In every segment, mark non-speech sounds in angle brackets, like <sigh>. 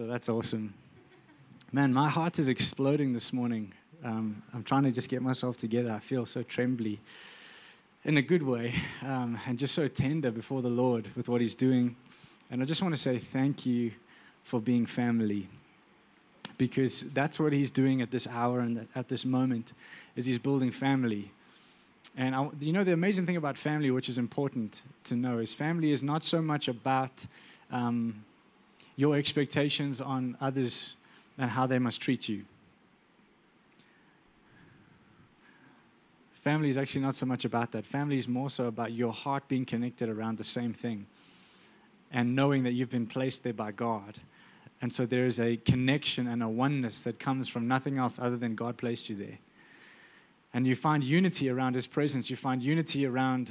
So that's awesome. Man, my heart is exploding this morning. Um, I'm trying to just get myself together. I feel so trembly in a good way um, and just so tender before the Lord with what He's doing. And I just want to say thank you for being family because that's what He's doing at this hour and at this moment is He's building family. And I, you know, the amazing thing about family, which is important to know, is family is not so much about um, your expectations on others and how they must treat you. Family is actually not so much about that. Family is more so about your heart being connected around the same thing and knowing that you've been placed there by God. And so there is a connection and a oneness that comes from nothing else other than God placed you there. And you find unity around His presence. You find unity around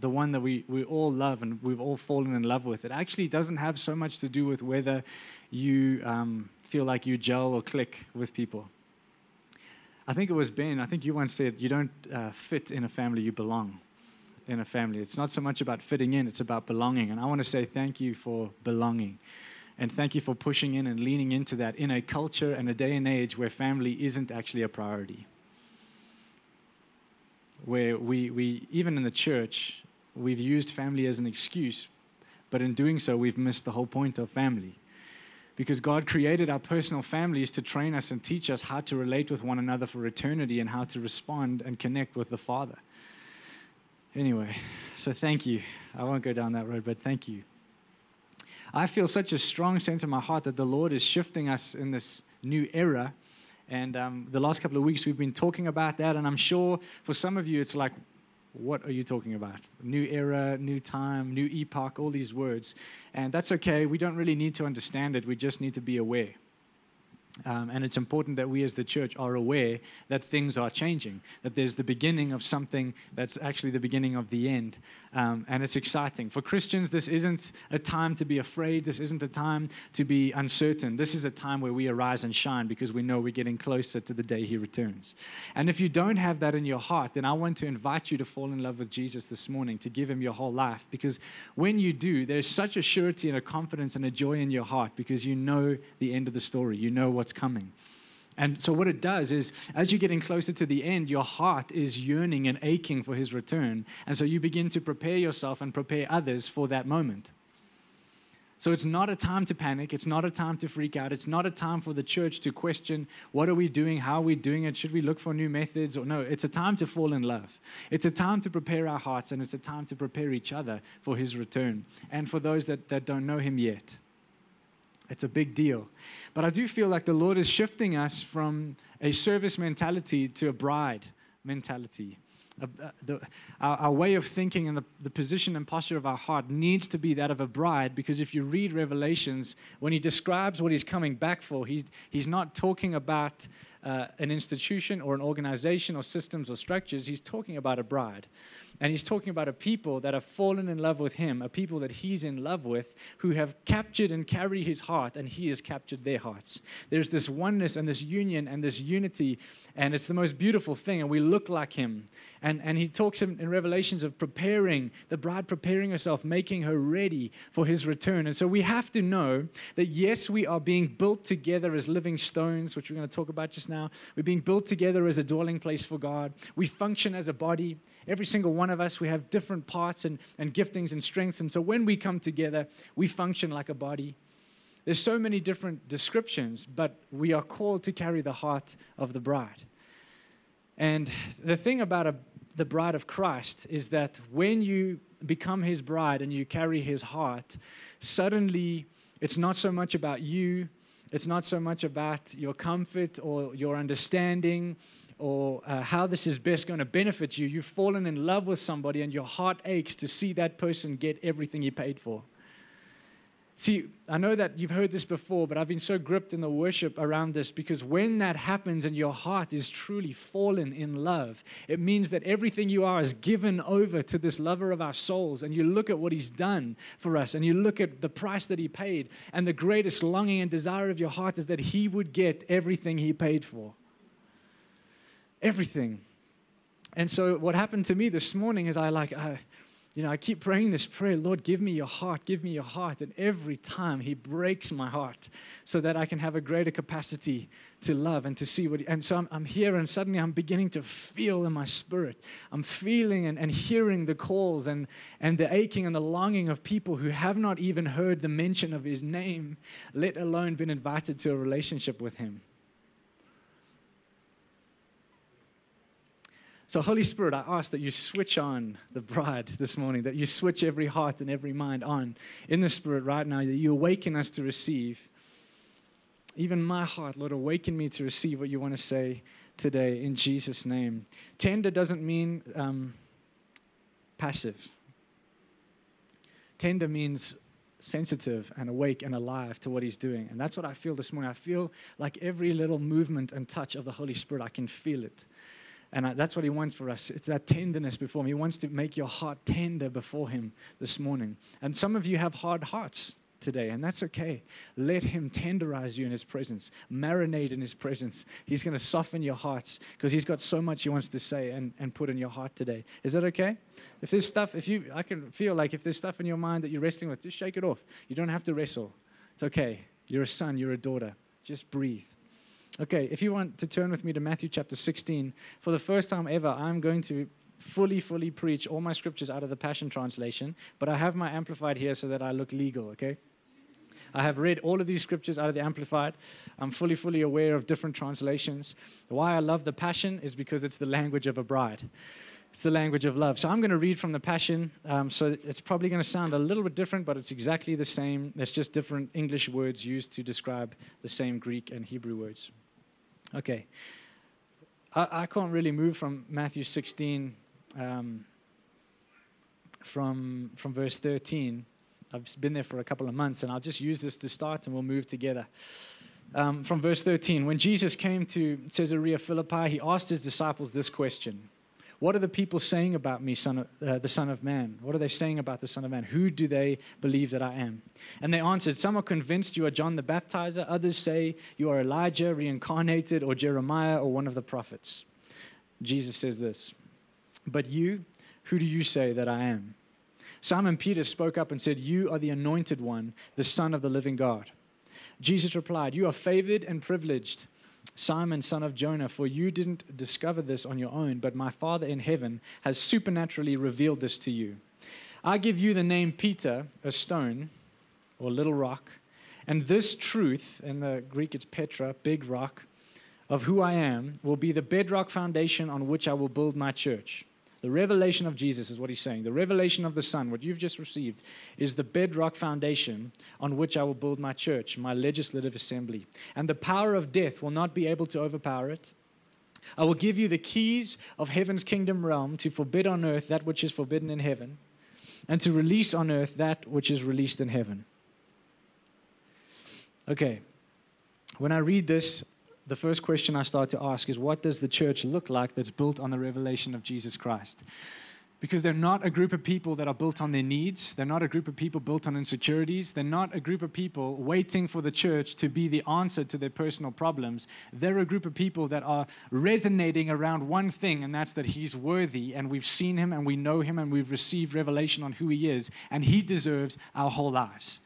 the one that we, we all love and we've all fallen in love with. It actually doesn't have so much to do with whether you um, feel like you gel or click with people. I think it was Ben, I think you once said, you don't uh, fit in a family, you belong in a family. It's not so much about fitting in, it's about belonging. And I want to say thank you for belonging. And thank you for pushing in and leaning into that in a culture and a day and age where family isn't actually a priority. Where we, we even in the church, we've used family as an excuse, but in doing so, we've missed the whole point of family. Because God created our personal families to train us and teach us how to relate with one another for eternity and how to respond and connect with the Father. Anyway, so thank you. I won't go down that road, but thank you. I feel such a strong sense in my heart that the Lord is shifting us in this new era. And um, the last couple of weeks, we've been talking about that. And I'm sure for some of you, it's like, what are you talking about? New era, new time, new epoch, all these words. And that's okay. We don't really need to understand it. We just need to be aware. Um, and it's important that we as the church are aware that things are changing, that there's the beginning of something that's actually the beginning of the end. Um, and it's exciting. For Christians, this isn't a time to be afraid. This isn't a time to be uncertain. This is a time where we arise and shine because we know we're getting closer to the day He returns. And if you don't have that in your heart, then I want to invite you to fall in love with Jesus this morning, to give Him your whole life. Because when you do, there's such a surety and a confidence and a joy in your heart because you know the end of the story. You know what's coming. And so, what it does is, as you're getting closer to the end, your heart is yearning and aching for his return. And so, you begin to prepare yourself and prepare others for that moment. So, it's not a time to panic. It's not a time to freak out. It's not a time for the church to question what are we doing? How are we doing it? Should we look for new methods? Or no, it's a time to fall in love. It's a time to prepare our hearts, and it's a time to prepare each other for his return. And for those that, that don't know him yet. It's a big deal. But I do feel like the Lord is shifting us from a service mentality to a bride mentality. Uh, the, our, our, way of thinking and the, the position and posture of our heart needs to be that of a bride because if you read Revelations, when he describes what he's coming back for, he's, he's not talking about uh, an institution or an organization or systems or structures, he's talking about a bride. And he's talking about a people that have fallen in love with him, a people that he's in love with, who have captured and carry his heart, and he has captured their hearts. There's this oneness and this union and this unity, and it's the most beautiful thing, and we look like him. And, and he talks in, in Revelations of preparing, the bride preparing herself, making her ready for his return. And so we have to know that yes, we are being built together as living stones, which we're going to talk about just now. We're being built together as a dwelling place for God. We function as a body. Every single one of us, we have different parts and, and giftings and strengths. And so when we come together, we function like a body. There's so many different descriptions, but we are called to carry the heart of the bride. And the thing about a, the bride of Christ is that when you become his bride and you carry his heart, suddenly it's not so much about you, it's not so much about your comfort or your understanding or uh, how this is best going to benefit you. You've fallen in love with somebody and your heart aches to see that person get everything he paid for. See, I know that you've heard this before, but I've been so gripped in the worship around this because when that happens and your heart is truly fallen in love, it means that everything you are is given over to this lover of our souls. And you look at what he's done for us and you look at the price that he paid. And the greatest longing and desire of your heart is that he would get everything he paid for. Everything. And so what happened to me this morning is I like, I, you know, I keep praying this prayer, Lord, give me your heart, give me your heart. And every time He breaks my heart so that I can have a greater capacity to love and to see what. He, and so I'm, I'm, here, and suddenly I'm beginning to feel in my spirit. I'm feeling and, and hearing the calls and, and the aching and the longing of people who have not even heard the mention of His name, let alone been invited to a relationship with Him. So, Holy Spirit, I ask that you switch on the bride this morning, that you switch every heart and every mind on in the Spirit right now, that you awaken us to receive. Even my heart, Lord, awaken me to receive what you want to say today in Jesus' name. Tender doesn't mean um, passive, tender means sensitive and awake and alive to what he's doing. And that's what I feel this morning. I feel like every little movement and touch of the Holy Spirit, I can feel it. And that's what he wants for us. It's that tenderness before him. He wants to make your heart tender before him this morning. And some of you have hard hearts today, and that's okay. Let him tenderize you in his presence, marinate in his presence. He's going to soften your hearts because he's got so much he wants to say and, and put in your heart today. Is that okay? If there's stuff, if you, I can feel like if there's stuff in your mind that you're wrestling with, just shake it off. You don't have to wrestle. It's okay. You're a son, you're a daughter. Just breathe. Okay, if you want to turn with me to Matthew chapter 16, for the first time ever, I'm going to fully, fully preach all my scriptures out of the Passion Translation, but I have my Amplified here so that I look legal, okay? I have read all of these scriptures out of the Amplified. I'm fully, fully aware of different translations. Why I love the Passion is because it's the language of a bride. It's the language of love. So I'm going to read from the Passion. Um, so it's probably going to sound a little bit different, but it's exactly the same. There's just different English words used to describe the same Greek and Hebrew words. Okay. I, I can't really move from Matthew 16 um, from, from verse 13. I've been there for a couple of months, and I'll just use this to start and we'll move together. Um, from verse 13, when Jesus came to Caesarea Philippi, he asked his disciples this question what are the people saying about me, son of, uh, the Son of Man? What are they saying about the Son of Man? Who do they believe that I am? And they answered, Some are convinced you are John the Baptizer, others say you are Elijah reincarnated, or Jeremiah, or one of the prophets. Jesus says this, But you, who do you say that I am? Simon Peter spoke up and said, You are the anointed one, the Son of the living God. Jesus replied, You are favored and privileged Simon, son of Jonah, for you didn't discover this on your own, but my Father in heaven has supernaturally revealed this to you. I give you the name Peter, a stone, or little rock, and this truth, in the Greek it's Petra, big rock, of who I am, will be the bedrock foundation on which I will build my church. The revelation of Jesus is what he's saying. The revelation of the Son, what you've just received, is the bedrock foundation on which I will build my church, my legislative assembly. And the power of death will not be able to overpower it. I will give you the keys of heaven's kingdom realm to forbid on earth that which is forbidden in heaven, and to release on earth that which is released in heaven. Okay, when I read this, the first question I start to ask is what does the church look like that's built on the revelation of Jesus Christ? Because they're not a group of people that are built on their needs. They're not a group of people built on insecurities. They're not a group of people waiting for the church to be the answer to their personal problems. They're a group of people that are resonating around one thing, and that's that He's worthy, and we've seen Him, and we know Him, and we've received revelation on who He is, and He deserves our whole lives.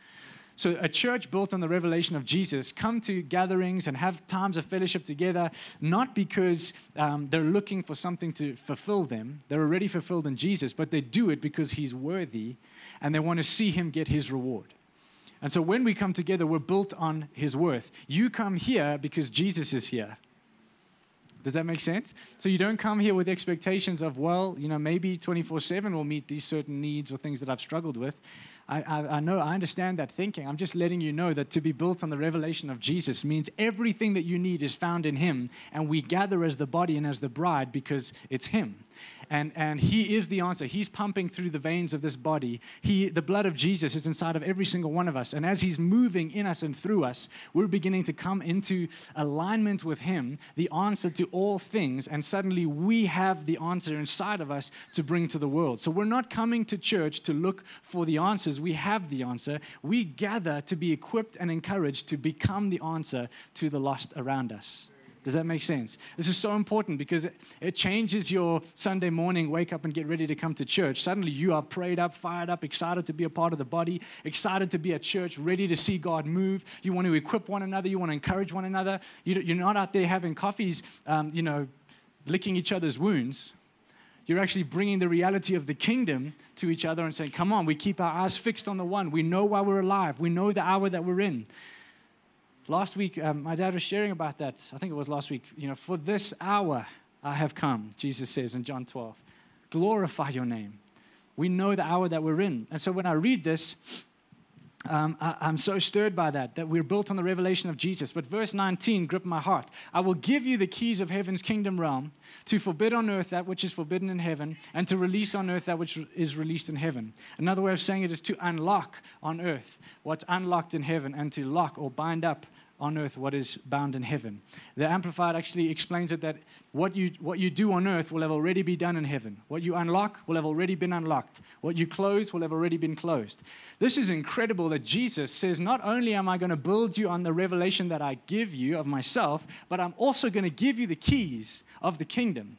So, a church built on the revelation of Jesus come to gatherings and have times of fellowship together, not because um, they're looking for something to fulfill them. They're already fulfilled in Jesus, but they do it because He's worthy and they want to see Him get His reward. And so, when we come together, we're built on His worth. You come here because Jesus is here. Does that make sense? So you don't come here with expectations of, well, you know, maybe 24 7 will meet these certain needs or things that I've struggled with. I, I, I, know, I understand that thinking. I'm just letting you know that to be built on the revelation of Jesus means everything that you need is found in Him, and we gather as the body and as the bride because it's Him. And, and He is the answer. He's pumping through the veins of this body. He, the blood of Jesus is inside of every single one of us. And as He's moving in us and through us, we're beginning to come into alignment with Him, the answer to all things. And suddenly we have the answer inside of us to bring to the world. So we're not coming to church to look for the answers we have the answer. We gather to be equipped and encouraged to become the answer to the lost around us. Does that make sense? This is so important because it, it, changes your Sunday morning, wake up and get ready to come to church. Suddenly you are prayed up, fired up, excited to be a part of the body, excited to be at church, ready to see God move. You want to equip one another, you want to encourage one another. You, are not out there having coffees, um, you know, licking each other's wounds. You're actually bringing the reality of the kingdom to each other and saying, Come on, we keep our eyes fixed on the one. We know why we're alive, we know the hour that we're in. Last week, um, my dad was sharing about that. I think it was last week. You know, for this hour I have come, Jesus says in John 12. Glorify your name. We know the hour that we're in. And so when I read this, um, I, am so stirred by that, that we're built on the revelation of Jesus. But verse 19 gripped my heart. I will give you the keys of heaven's kingdom realm to forbid on earth that which is forbidden in heaven, and to release on earth that which is released in heaven. Another way of saying it is to unlock on earth what's unlocked in heaven, and to lock or bind up on earth what is bound in heaven. The Amplified actually explains it that what you, what you do on earth will have already been done in heaven. What you unlock will have already been unlocked. What you close will have already been closed. This is incredible that Jesus says, Not only am I going to build you on the revelation that I give you of myself, but I'm also going to give you the keys of the kingdom.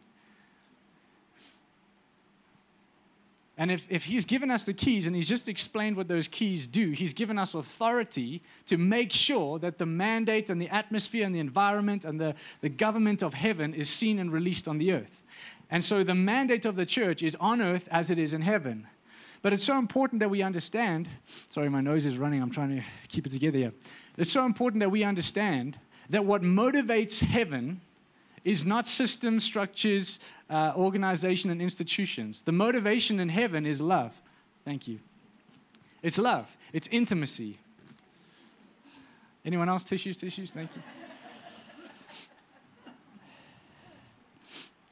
And if, if he's given us the keys and he's just explained what those keys do, he's given us authority to make sure that the mandate and the atmosphere and the environment and the, the government of heaven is seen and released on the earth. And so the mandate of the church is on earth as it is in heaven. But it's so important that we understand. Sorry, my nose is running. I'm trying to keep it together here. It's so important that we understand that what motivates heaven is not systems, structures, uh, organization, and institutions. The motivation in heaven is love. Thank you. It's love, it's intimacy. Anyone else? Tissues, tissues? Thank you.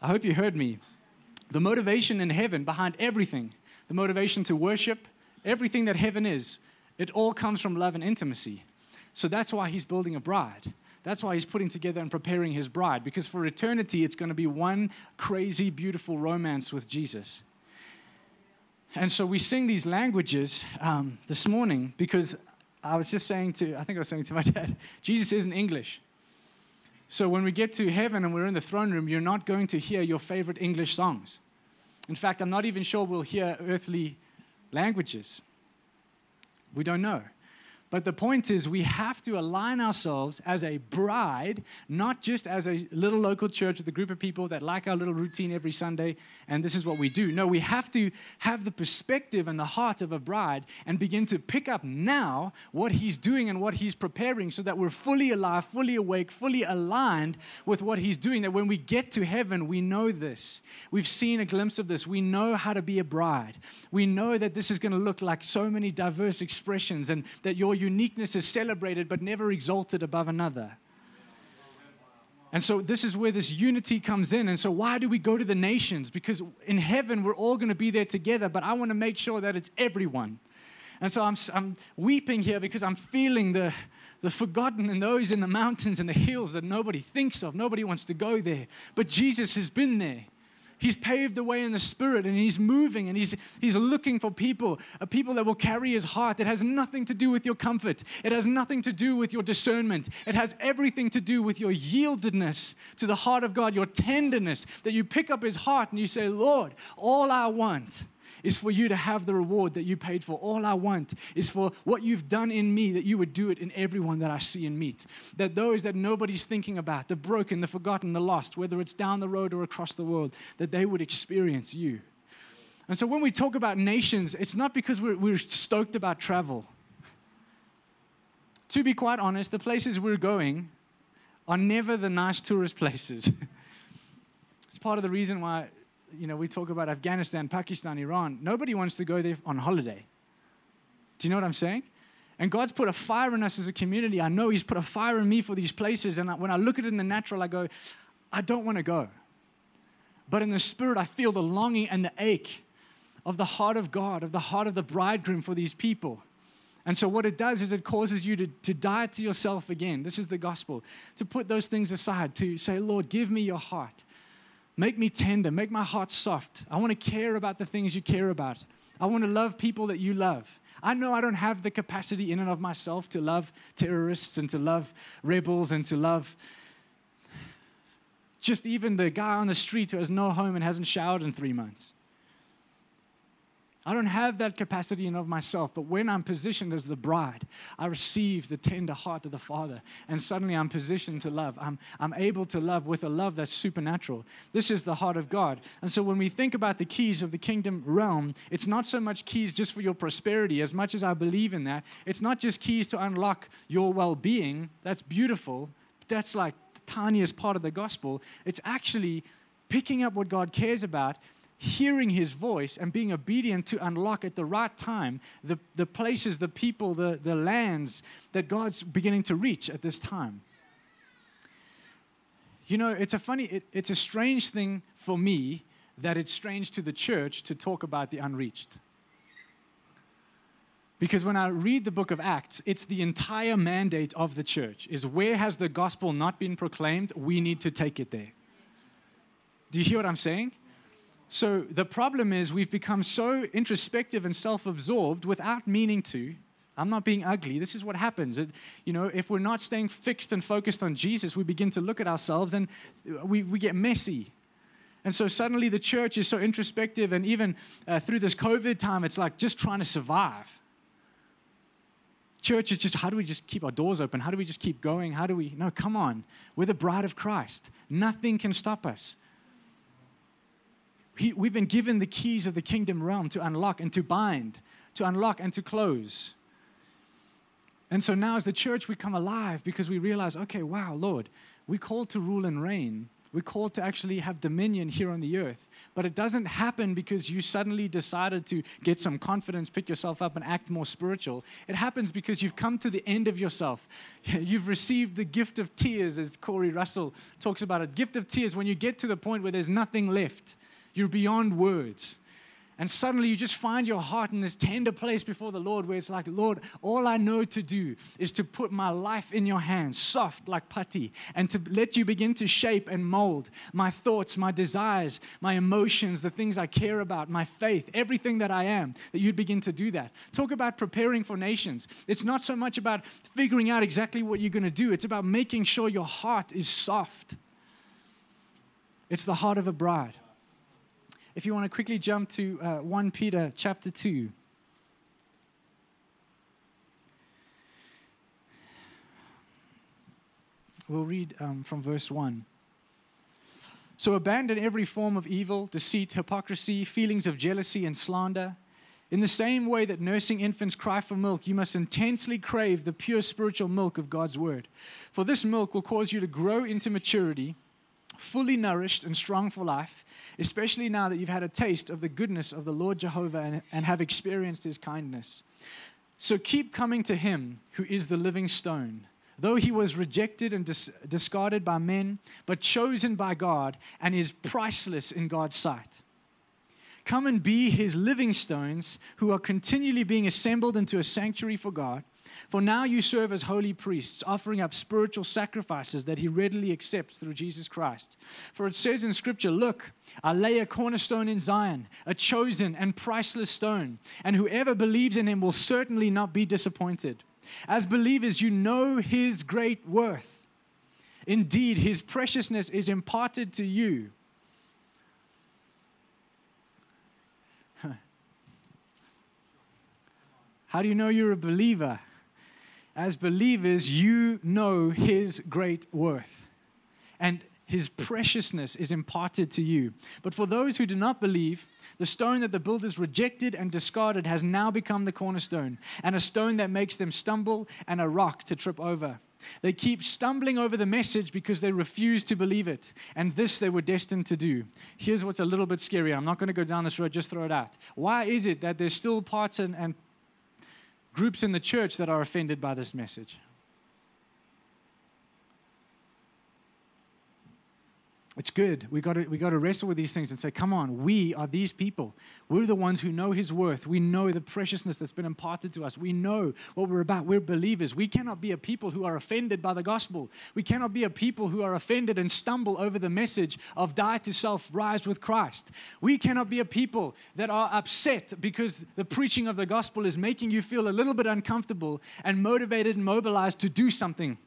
I hope you heard me. The motivation in heaven behind everything, the motivation to worship, everything that heaven is, it all comes from love and intimacy. So that's why he's building a bride. That's why he's putting together and preparing his bride, because for eternity, it's going to be one crazy, beautiful romance with Jesus. And so we sing these languages um, this morning because I was just saying to, I think I was saying to my <laughs> dad, Jesus isn't English. So when we get to heaven and we're in the throne room, you're not going to hear your favorite English songs. In fact, I'm not even sure we'll hear earthly languages. We don't know. But the point is, we have to align ourselves as a bride, not just as a little local church with a group of people that like our little routine every Sunday and this is what we do. No, we have to have the perspective and the heart of a bride and begin to pick up now what He's doing and what He's preparing so that we're fully alive, fully awake, fully aligned with what He's doing. That when we get to heaven, we know this. We've seen a glimpse of this. We know how to be a bride. We know that this is going to look like so many diverse expressions and that your uniqueness is celebrated but never exalted above another. And so this is where this unity comes in. And so why do we go to the nations? Because in heaven we're all going to be there together, but I want to make sure that it's everyone. And so I'm, I'm weeping here because I'm feeling the, the forgotten and those in the mountains and the hills that nobody thinks of. Nobody wants to go there. But Jesus has been there. He's paved the way in the spirit and he's moving and he's, he's looking for people, a people that will carry his heart. It has nothing to do with your comfort, it has nothing to do with your discernment. It has everything to do with your yieldedness to the heart of God, your tenderness, that you pick up his heart and you say, Lord, all I want is for you to have the reward that you paid for. All I want is for what you've done in me, that you would do it in everyone that I see and meet. That those that nobody's thinking about, the broken, the forgotten, the lost, whether it's down the road or across the world, that they would experience you. And so when we talk about nations, it's not because we're, we're stoked about travel. To be quite honest, the places we're going are never the nice tourist <laughs> places. it's part of the reason why you know, we talk about Afghanistan, Pakistan, Iran. Nobody wants to go there on holiday. Do you know what I'm saying? And God's put a fire in us as a community. I know He's put a fire in me for these places. And when I look at it in the natural, I go, I don't want to go. But in the spirit, I feel the longing and the ache of the heart of God, of the heart of the bridegroom for these people. And so, what it does is it causes you to, to die to yourself again. This is the gospel. To put those things aside, to say, Lord, give me your heart. Make me tender. Make my heart soft. I want to care about the things you care about. I want to love people that you love. I know I don't have the capacity in and of myself to love terrorists and to love rebels and to love just even the guy on the street who has no home and hasn't showered in three months. I don't have that capacity in of myself, but when I'm positioned as the bride, I receive the tender heart of the Father, and suddenly I'm positioned to love. I'm, I'm able to love with a love that's supernatural. This is the heart of God. And so when we think about the keys of the kingdom realm, it's not so much keys just for your prosperity, as much as I believe in that. It's not just keys to unlock your well being. That's beautiful. That's like the tiniest part of the gospel. It's actually picking up what God cares about hearing his voice and being obedient to unlock at the right time the, the places, the people, the, the lands that God's beginning to reach at this time. You know, it's a funny, it, it's a strange thing for me that it's strange to the church to talk about the unreached. Because when I read the book of Acts, it's the entire mandate of the church is where has the gospel not been proclaimed? We need to take it there. Do you hear what I'm saying? So the problem is we've become so introspective and self-absorbed without meaning to. I'm not being ugly. This is what happens. It, you know, if we're not staying fixed and focused on Jesus, we begin to look at ourselves and we, we get messy. And so suddenly the church is so introspective, and even uh, through this COVID time, it's like just trying to survive. Church is just how do we just keep our doors open? How do we just keep going? How do we? No, come on. We're the bride of Christ. Nothing can stop us. He, we've been given the keys of the kingdom realm to unlock and to bind, to unlock and to close. And so now, as the church, we come alive because we realize, okay, wow, Lord, we're called to rule and reign. We're called to actually have dominion here on the earth. But it doesn't happen because you suddenly decided to get some confidence, pick yourself up, and act more spiritual. It happens because you've come to the end of yourself. <laughs> You've received the gift of tears, as Corey Russell talks about it. Gift of tears, when you get to the point where there's nothing left. You're beyond words. And suddenly you just find your heart in this tender place before the Lord where it's like, Lord, all I know to do is to put my life in your hands, soft like putty, and to let you begin to shape and mold my thoughts, my desires, my emotions, the things I care about, my faith, everything that I am, that you'd begin to do that. Talk about preparing for nations. It's not so much about figuring out exactly what you're going to do, it's about making sure your heart is soft. It's the heart of a bride if you want to quickly jump to uh, 1 Peter chapter 2. We'll read um, from verse 1. So abandon every form of evil, deceit, hypocrisy, feelings of jealousy, and slander. In the same way that nursing infants cry for milk, you must intensely crave the pure spiritual milk of God's word. For this milk will cause you to grow into maturity, fully nourished and strong for life especially now that you've had a taste of the goodness of the Lord Jehovah and, and have experienced his kindness. So keep coming to him who is the living stone. Though he was rejected and dis- discarded by men, but chosen by God and is priceless in God's sight. Come and be his living stones who are continually being assembled into a sanctuary for God for now you serve as holy priests, offering up spiritual sacrifices that he readily accepts through Jesus Christ. For it says in Scripture, Look, I lay a cornerstone in Zion, a chosen and priceless stone, and whoever believes in him will certainly not be disappointed. As believers, you know his great worth. Indeed, his preciousness is imparted to you. <laughs> How do you know you're a believer? As believers, you know His great worth. And His preciousness is imparted to you. But for those who do not believe, the stone that the builders rejected and discarded has now become the cornerstone, and a stone that makes them stumble and a rock to trip over. They keep stumbling over the message because they refuse to believe it. And this they were destined to do. Here's what's a little bit scary. I'm not going to go down this road, just throw it out. Why is it that there's still parts and, and groups in the church that are offended by this message. It's good. We got to we got to wrestle with these things and say, "Come on, we are these people. We're the ones who know His worth. We know the preciousness that's been imparted to us. We know what we're about. We're believers. We cannot be a people who are offended by the gospel. We cannot be a people who are offended and stumble over the message of die to self, rise with Christ. We cannot be a people that are upset because the preaching of the gospel is making you feel a little bit uncomfortable and motivated and mobilized to do something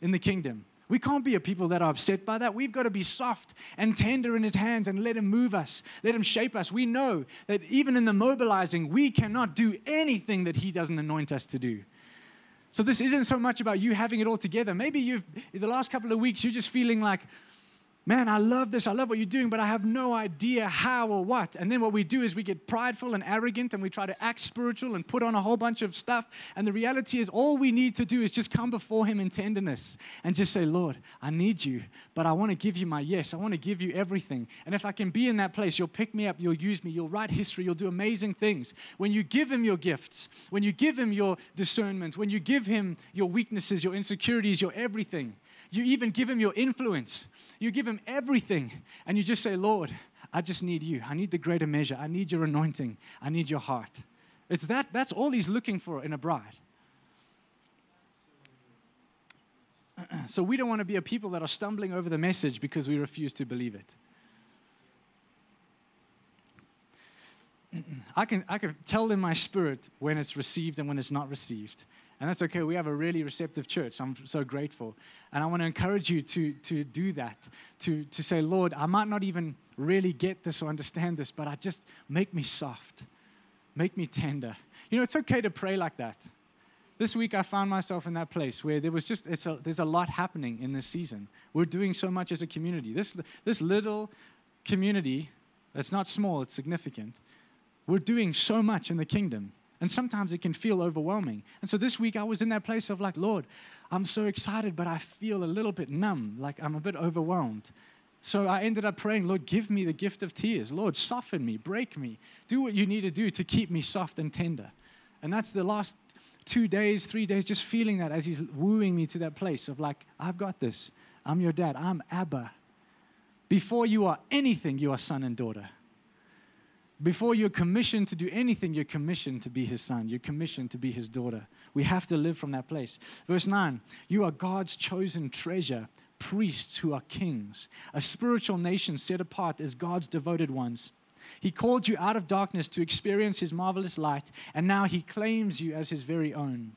in the kingdom. We can't be a people that are upset by that. We've got to be soft and tender in His hands and let Him move us, let Him shape us. We know that even in the mobilizing, we cannot do anything that He doesn't anoint us to do. So this isn't so much about you having it all together. Maybe you've, the last couple of weeks, you're just feeling like, man, I love this, I love what you're doing, but I have no idea how or what. And then what we do is we get prideful and arrogant and we try to act spiritual and put on a whole bunch of stuff. And the reality is, all we need to do is just come before Him in tenderness and just say, Lord, I need you, but I want to give you my yes. I want to give you everything. And if I can be in that place, you'll pick me up, you'll use me, you'll write history, you'll do amazing things. When you give Him your gifts, when you give Him your discernment, when you give Him your weaknesses, your insecurities, your everything, you even give Him your influence you give him everything, and you just say, Lord, I just need you. I need the greater measure. I need your anointing. I need your heart. It's that, that's all he's looking for in a bride. <clears throat> so we don't want to be a people that are stumbling over the message because we refuse to believe it. <clears throat> I can, I can tell in my spirit when it's received and when it's not received. And that's okay. We have a really receptive church. I'm so grateful. And I want to encourage you to, to do that, to, to say, Lord, I might not even really get this or understand this, but I just make me soft, make me tender. You know, it's okay to pray like that. This week I found myself in that place where there was just, it's a, there's a lot happening in this season. We're doing so much as a community. This, this little community, that's not small, it's significant. We're doing so much in the kingdom. And sometimes it can feel overwhelming. And so this week I was in that place of like, Lord, I'm so excited, but I feel a little bit numb, like I'm a bit overwhelmed. So I ended up praying, Lord, give me the gift of tears. Lord, soften me, break me. Do what you need to do to keep me soft and tender. And that's the last two days, three days, just feeling that as He's wooing me to that place of like, I've got this. I'm your dad. I'm Abba. Before you are anything, you are son and daughter. Before you're commissioned to do anything, you're commissioned to be his son. You're commissioned to be his daughter. We have to live from that place. Verse 9 You are God's chosen treasure, priests who are kings, a spiritual nation set apart as God's devoted ones. He called you out of darkness to experience his marvelous light, and now he claims you as his very own.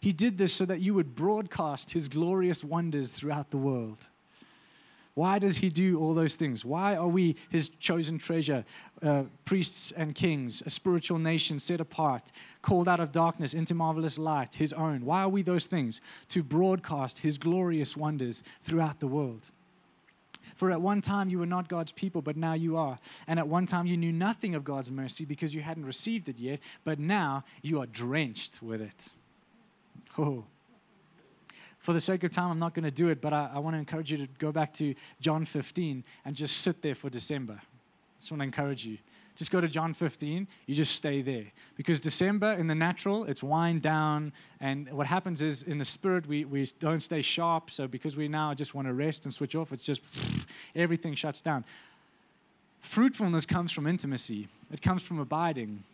He did this so that you would broadcast his glorious wonders throughout the world. Why does he do all those things? Why are we his chosen treasure, uh, priests and kings, a spiritual nation set apart, called out of darkness into marvelous light, his own? Why are we those things? To broadcast his glorious wonders throughout the world. For at one time you were not God's people, but now you are. And at one time you knew nothing of God's mercy because you hadn't received it yet, but now you are drenched with it. Oh for the sake of time, I'm not going to do it, but I, I want to encourage you to go back to John 15 and just sit there for December. I just want to encourage you. Just go to John 15, you just stay there. Because December, in the natural, it's wind down. And what happens is, in the spirit, we, we don't stay sharp. So, because we now just want to rest and switch off, it's just <sniffs> everything shuts down. Fruitfulness comes from intimacy, it comes from abiding.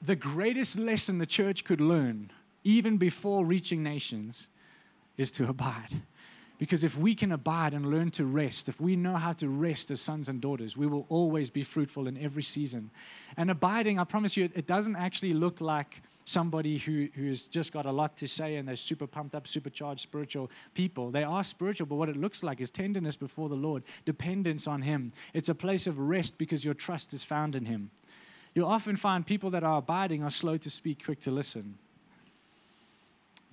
The greatest lesson the church could learn, even before reaching nations, is to abide. Because if we can abide and learn to rest, if we know how to rest as sons and daughters, we will always be fruitful in every season. And abiding, I promise you, it doesn't actually look like somebody who, who's just got a lot to say and they're super pumped up, supercharged spiritual people. They are spiritual, but what it looks like is tenderness before the Lord, dependence on Him. It's a place of rest because your trust is found in Him. You'll often find people that are abiding are slow to speak, quick to listen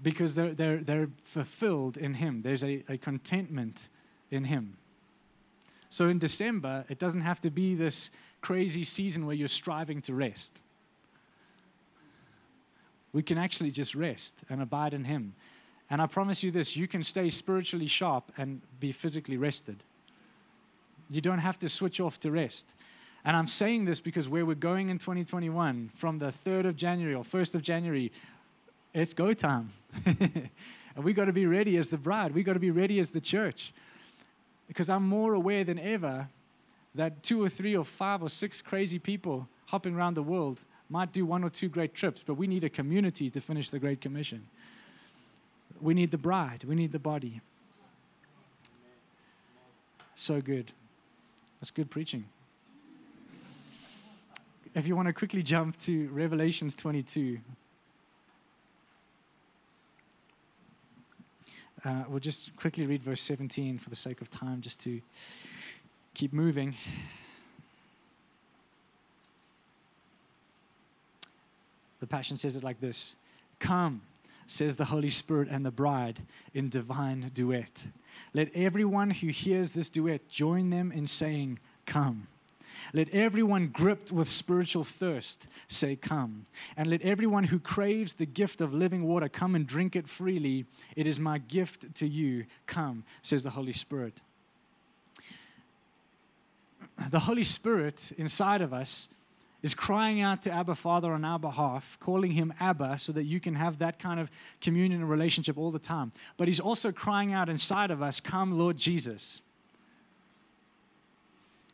because they're, they're, they're fulfilled in Him. There's a, a contentment in Him. So in December, it doesn't have to be this crazy season where you're striving to rest. We can actually just rest and abide in Him. And I promise you this you can stay spiritually sharp and be physically rested. You don't have to switch off to rest. And I'm saying this because where we're going in 2021, from the 3rd of January or 1st of January, it's go time. <laughs> and we got to be ready as the bride. We got to be ready as the church. Because I'm more aware than ever that two or three or five or six crazy people hopping around the world might do one or two great trips, but we need a community to finish the Great Commission. We need the bride, we need the body. So good. That's good preaching. If you want to quickly jump to Revelations 22. Uh, we'll just quickly read verse 17 for the sake of time, just to keep moving. The Passion says it like this Come, says the Holy Spirit and the bride in divine duet. Let everyone who hears this duet join them in saying, Come. Let everyone gripped with spiritual thirst say, Come. And let everyone who craves the gift of living water come and drink it freely. It is my gift to you. Come, says the Holy Spirit. <clears throat> The Holy Spirit inside of us is crying out to Abba Father on our behalf, calling him Abba so that you can have that kind of communion and relationship all the time. But he's also crying out inside of us, Come, Lord Jesus.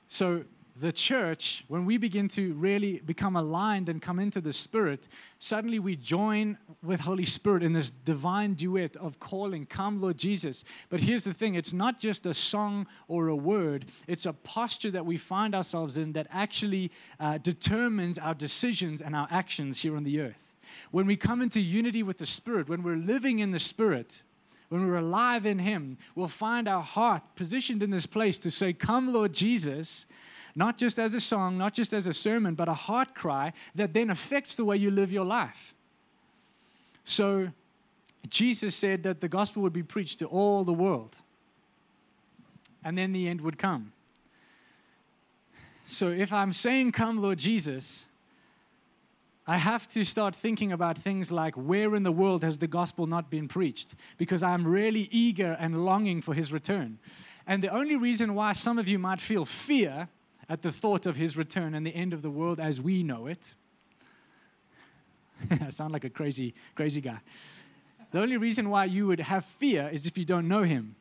So the church, when we begin to really become aligned and come into the Spirit, suddenly we join with Holy Spirit in this divine duet of calling, Come, Lord Jesus. But here's the thing it's not just a song or a word, it's a posture that we find ourselves in that actually uh, determines our decisions and our actions here on the earth. When we come into unity with the Spirit, when we're living in the Spirit, when we're alive in Him, we'll find our heart positioned in this place to say, Come, Lord Jesus not just as a song, not just as a sermon, but a heart cry that then affects the way you live your life. So, Jesus said that the gospel would be preached to all the world, and then the end would come. So, if I'm saying, Come, Lord Jesus, I have to start thinking about things like where in the world has the gospel not been preached? Because I'm really eager and longing for his return. And the only reason why some of you might feel fear at the thought of his return and the end of the world as we know it. <laughs> I sound like a crazy, crazy guy. The only reason why you would have fear is if you don't know him.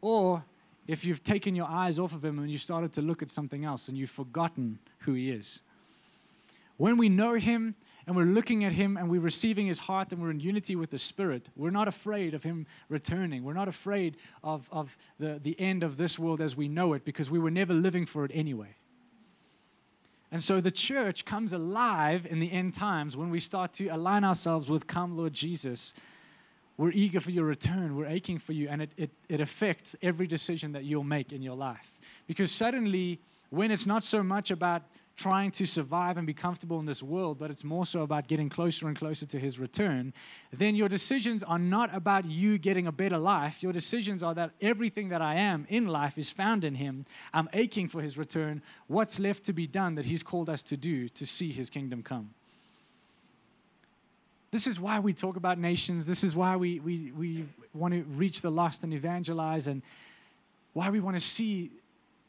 Or if you've taken your eyes off of him and you started to look at something else and you've forgotten who he is. When we know him and we're looking at him and we're receiving his heart and we're in unity with the Spirit, we're not afraid of him returning. We're not afraid of, of the, the end of this world as we know it because we were never living for it anyway. And so the church comes alive in the end times when we start to align ourselves with Come, Lord Jesus. We're eager for your return. We're aching for you. And it, it, it affects every decision that you'll make in your life. Because suddenly, when it's not so much about trying to survive and be comfortable in this world, but it's more so about getting closer and closer to His return, then your decisions are not about you getting a better life. Your decisions are that everything that I am in life is found in Him. I'm aching for His return. What's left to be done that He's called us to do to see His kingdom come? This is why we talk about nations. This is why we, we, we want to reach the lost and evangelize, and why we want to see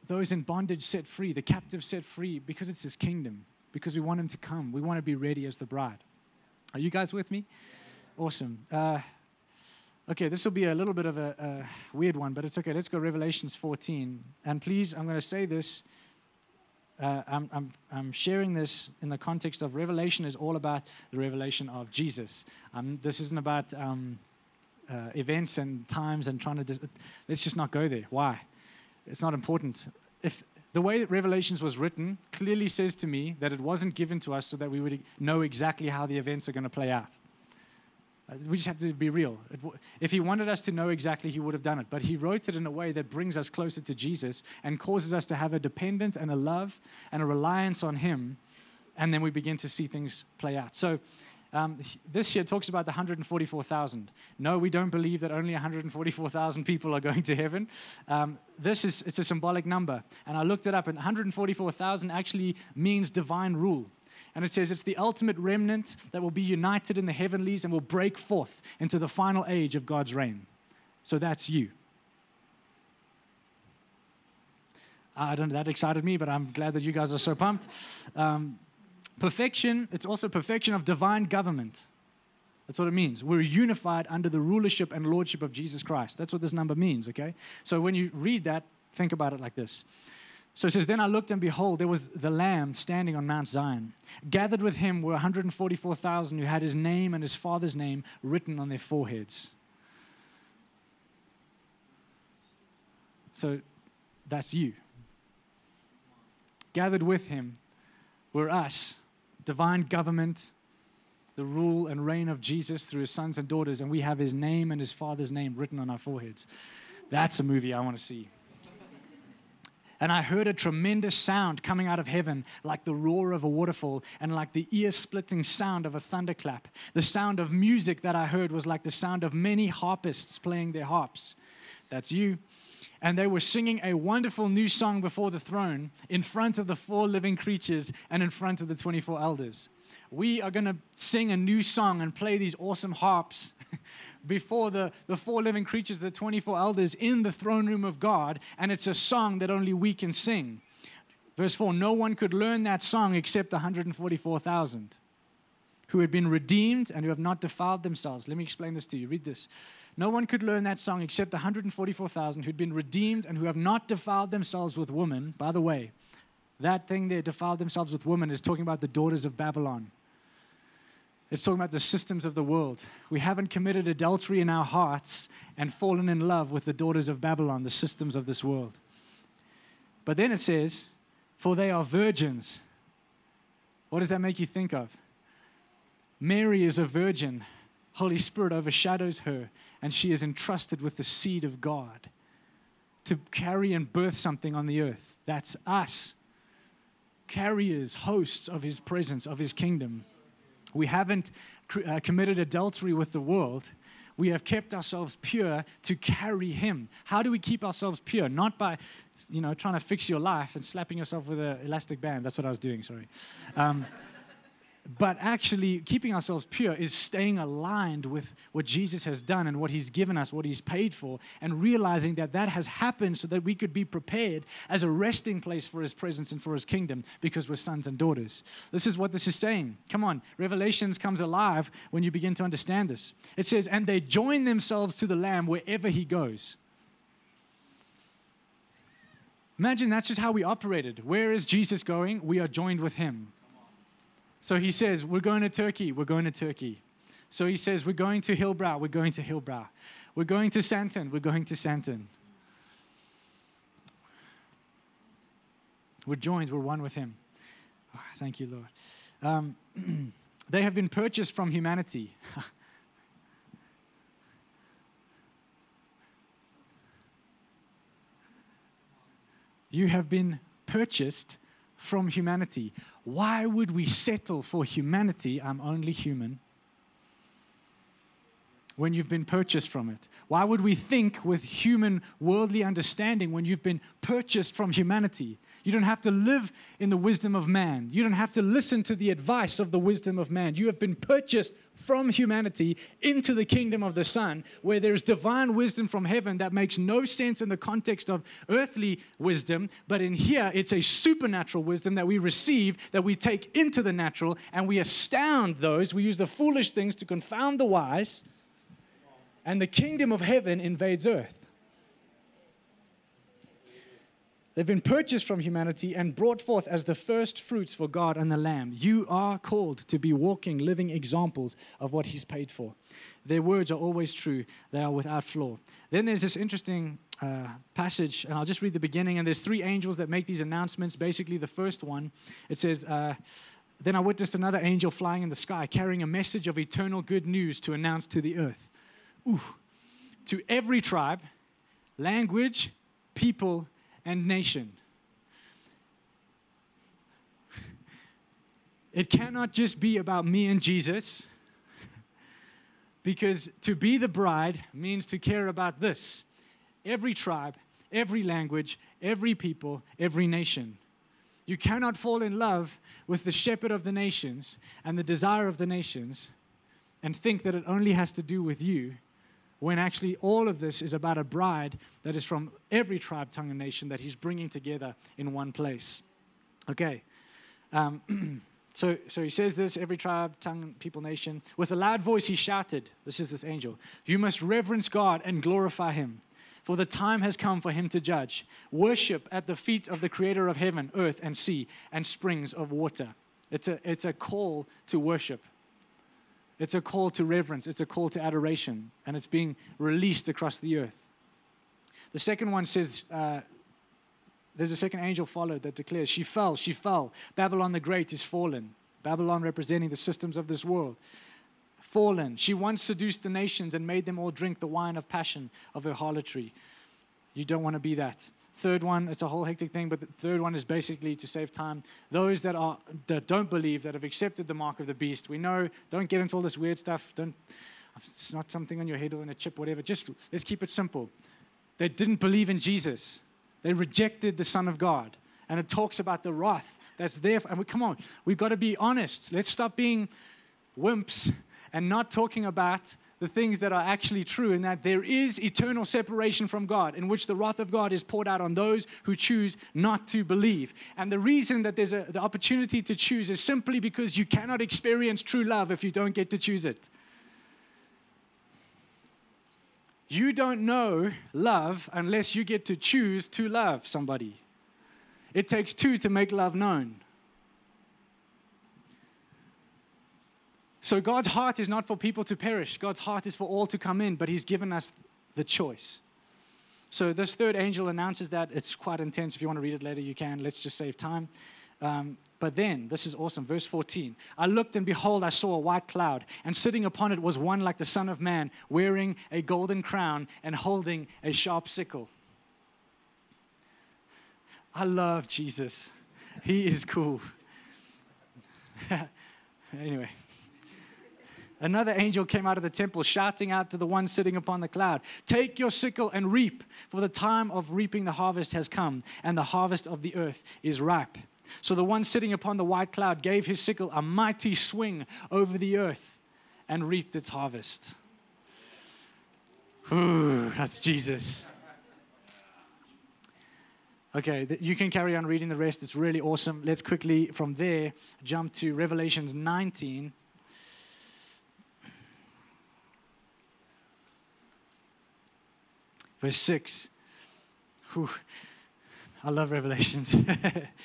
those in bondage set free, the captive set free, because it's His kingdom, because we want Him to come. We want to be ready as the bride. Are you guys with me? Awesome. Uh, okay, this will be a little bit of a, a, weird one, but it's okay. Let's go Revelations 14. And please, I'm going to say this. Uh, I'm, I'm, I'm sharing this in the context of Revelation is all about the revelation of Jesus. Um, this isn't about um, uh, events and times and trying to. Dis- let's just not go there. Why? It's not important. If the way that Revelations was written clearly says to me that it wasn't given to us so that we would know exactly how the events are going to play out. Uh, we just have to be real. If he wanted us to know exactly, he would have done it. But he wrote it in a way that brings us closer to Jesus and causes us to have a dependence and a love and a reliance on him. And then we begin to see things play out. So um, this year talks about the 144,000. No, we don't believe that only 144,000 people are going to heaven. Um, this is it's a symbolic number, and I looked it up, and 144,000 actually means divine rule. And it says it's the ultimate remnant that will be united in the heavenlies and will break forth into the final age of God's reign. So that's you. I don't know, that excited me, but I'm glad that you guys are so pumped. Um, Perfection, it's also perfection of divine government. That's what it means. We're unified under the rulership and lordship of Jesus Christ. That's what this number means, okay? So when you read that, think about it like this. So it says, Then I looked, and behold, there was the Lamb standing on Mount Zion. Gathered with him were 144,000 who had his name and his father's name written on their foreheads. So that's you. Gathered with him were us divine government, the rule and reign of Jesus through his sons and daughters, and we have his name and his father's name written on our foreheads. That's a movie I want to see. And I heard a tremendous sound coming out of heaven, like the roar of a waterfall and like the ear splitting sound of a thunderclap. The sound of music that I heard was like the sound of many harpists playing their harps. That's you. And they were singing a wonderful new song before the throne in front of the four living creatures and in front of the 24 elders. We are going to sing a new song and play these awesome harps <laughs> before the, the four living creatures, the 24 elders, in the throne room of God, and it's a song that only we can sing. Verse 4 No one could learn that song except 144,000 who had been redeemed and who have not defiled themselves. Let me explain this to you. Read this. No one could learn that song except the 144,000 who'd been redeemed and who have not defiled themselves with women. By the way, that thing there, defiled themselves with women, is talking about the daughters of Babylon. It's talking about the systems of the world. We haven't committed adultery in our hearts and fallen in love with the daughters of Babylon, the systems of this world. But then it says, For they are virgins. What does that make you think of? Mary is a virgin. Holy Spirit overshadows her, and she is entrusted with the seed of God to carry and birth something on the earth. That's us. Carriers, hosts of his presence, of his kingdom. We haven't uh, committed adultery with the world. We have kept ourselves pure to carry Him. How do we keep ourselves pure? Not by, you know, trying to fix your life and slapping yourself with an elastic band. That's what I was doing, sorry. Um, but actually, keeping ourselves pure is staying aligned with what Jesus has done and what He's given us, what He's paid for, and realizing that that has happened so that we could be prepared as a resting place for His presence and for His kingdom because we're sons and daughters. This is what this is saying. Come on, Revelations comes alive when you begin to understand this. It says, And they join themselves to the Lamb wherever He goes. Imagine that's just how we operated. Where is Jesus going? We are joined with Him. So he says, We're going to Turkey, we're going to Turkey. So he says, We're going to Hillbrow, we're going to Hillbrow. We're going to Sandton, we're going to Sandton. We're joined, we're one with him. Oh, thank you, Lord. Um, <clears throat> they have been purchased from humanity. <laughs> you have been purchased from humanity. Why would we settle for humanity? I'm only human. When you've been purchased from it? Why would we think with human worldly understanding when you've been purchased from humanity? You don't have to live in the wisdom of man. You don't have to listen to the advice of the wisdom of man. You have been purchased from humanity into the kingdom of the Son, where there's divine wisdom from heaven that makes no sense in the context of earthly wisdom, but in here it's a supernatural wisdom that we receive, that we take into the natural, and we astound those. We use the foolish things to confound the wise, and the kingdom of heaven invades earth. They've been purchased from humanity and brought forth as the first fruits for God and the Lamb. You are called to be walking, living examples of what He's paid for. Their words are always true, they are without flaw. Then there's this interesting uh, passage, and I'll just read the beginning. And there's three angels that make these announcements. Basically, the first one, it says, uh, Then I witnessed another angel flying in the sky, carrying a message of eternal good news to announce to the earth. Ooh. To every tribe, language, people, and nation. It cannot just be about me and Jesus, because to be the bride means to care about this every tribe, every language, every people, every nation. You cannot fall in love with the shepherd of the nations and the desire of the nations and think that it only has to do with you when actually all of this is about a bride that is from every tribe, tongue, and nation that he's bringing together in one place. Okay. Um, <clears throat> so, so he says this every tribe, tongue, people, nation. With a loud voice, he shouted, This is this angel, You must reverence God and glorify him, for the time has come for him to judge. Worship at the feet of the creator of heaven, earth, and sea, and springs of water. It's a, it's a call to worship. It's a call to reverence, it's a call to adoration, and it's being released across the earth. The second one says, uh, there's a second angel followed that declares, She fell, she fell. Babylon the Great is fallen. Babylon representing the systems of this world. fallen. She once seduced the nations and made them all drink the wine of passion of her harlotry. You don't want to be that. Third one, it's a whole hectic thing, but the third one is basically to save time. Those that are that don't believe, that have accepted the mark of the beast. We know, don't get into all this weird stuff. Don't it's not something on your head or in a chip, whatever. Just let's keep it simple. They didn't believe in Jesus. They rejected the Son of God. And it talks about the wrath that's there. For, and we, come on, we've got to be honest. Let's stop being wimps and not talking about the things that are actually true, and that there is eternal separation from God, in which the wrath of God is poured out on those who choose not to believe. And the reason that there's a, the opportunity to choose is simply because you cannot experience true love if you don't get to choose it. You don't know love unless you get to choose to love somebody. It takes two to make love known. So God's heart is not for people to perish. God's heart is for all to come in, but He's given us the choice. So this third angel announces that. It's quite intense. If you want to read it later, you can. Let's just save time. Um, but then, this is awesome. Verse 14 I looked, and behold, I saw a white cloud, and sitting upon it was one like the Son of Man, wearing a golden crown and holding a sharp sickle. I love Jesus. He is cool. <laughs> anyway. Another angel came out of the temple, shouting out to the one sitting upon the cloud Take your sickle and reap, for the time of reaping the harvest has come, and the harvest of the earth is ripe. So the one sitting upon the white cloud gave his sickle a mighty swing over the earth and reaped its harvest. Ooh, that's Jesus. Okay, you can carry on reading the rest. It's really awesome. Let's quickly, from there, jump to Revelations 19. Verse 6. Whew. I love Revelations.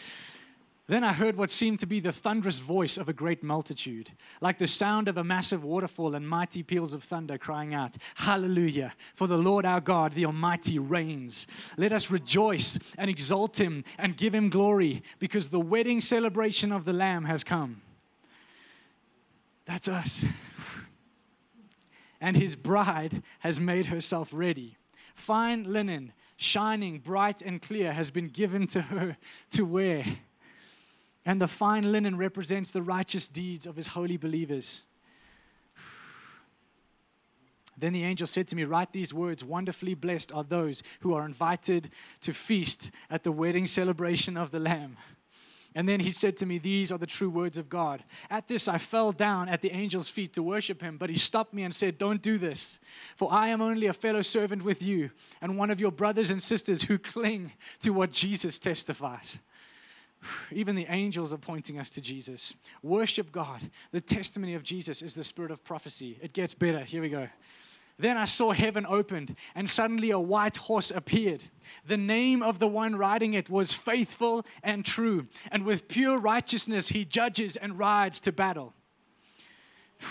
<laughs> then I heard what seemed to be the thunderous voice of a great multitude, like the sound of a massive waterfall and mighty peals of thunder, crying out, Hallelujah! For the Lord our God, the Almighty, reigns. Let us rejoice and exalt him and give him glory, because the wedding celebration of the Lamb has come. That's us. And his bride has made herself ready. Fine linen, shining bright and clear, has been given to her to wear. And the fine linen represents the righteous deeds of his holy believers. Then the angel said to me, Write these words Wonderfully blessed are those who are invited to feast at the wedding celebration of the Lamb. And then he said to me, These are the true words of God. At this, I fell down at the angel's feet to worship him, but he stopped me and said, Don't do this, for I am only a fellow servant with you and one of your brothers and sisters who cling to what Jesus testifies. <sighs> Even the angels are pointing us to Jesus. Worship God. The testimony of Jesus is the spirit of prophecy. It gets better. Here we go. Then I saw heaven opened, and suddenly a white horse appeared. The name of the one riding it was Faithful and True, and with pure righteousness he judges and rides to battle. <sighs>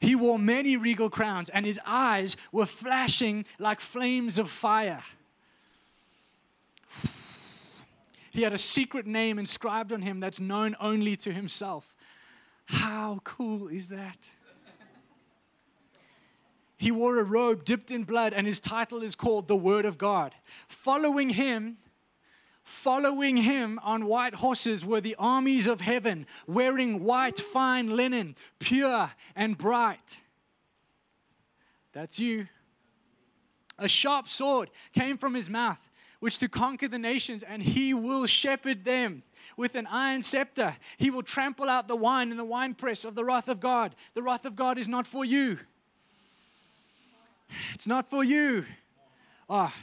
He wore many regal crowns, and his eyes were flashing like flames of fire. <sighs> He had a secret name inscribed on him that's known only to himself. How cool is that? He wore a robe dipped in blood, and his title is called the Word of God. Following him, following him on white horses were the armies of heaven, wearing white fine linen, pure and bright. That's you. A sharp sword came from his mouth, which to conquer the nations, and he will shepherd them with an iron scepter. He will trample out the wine in the winepress of the wrath of God. The wrath of God is not for you. It's not for you. Ah.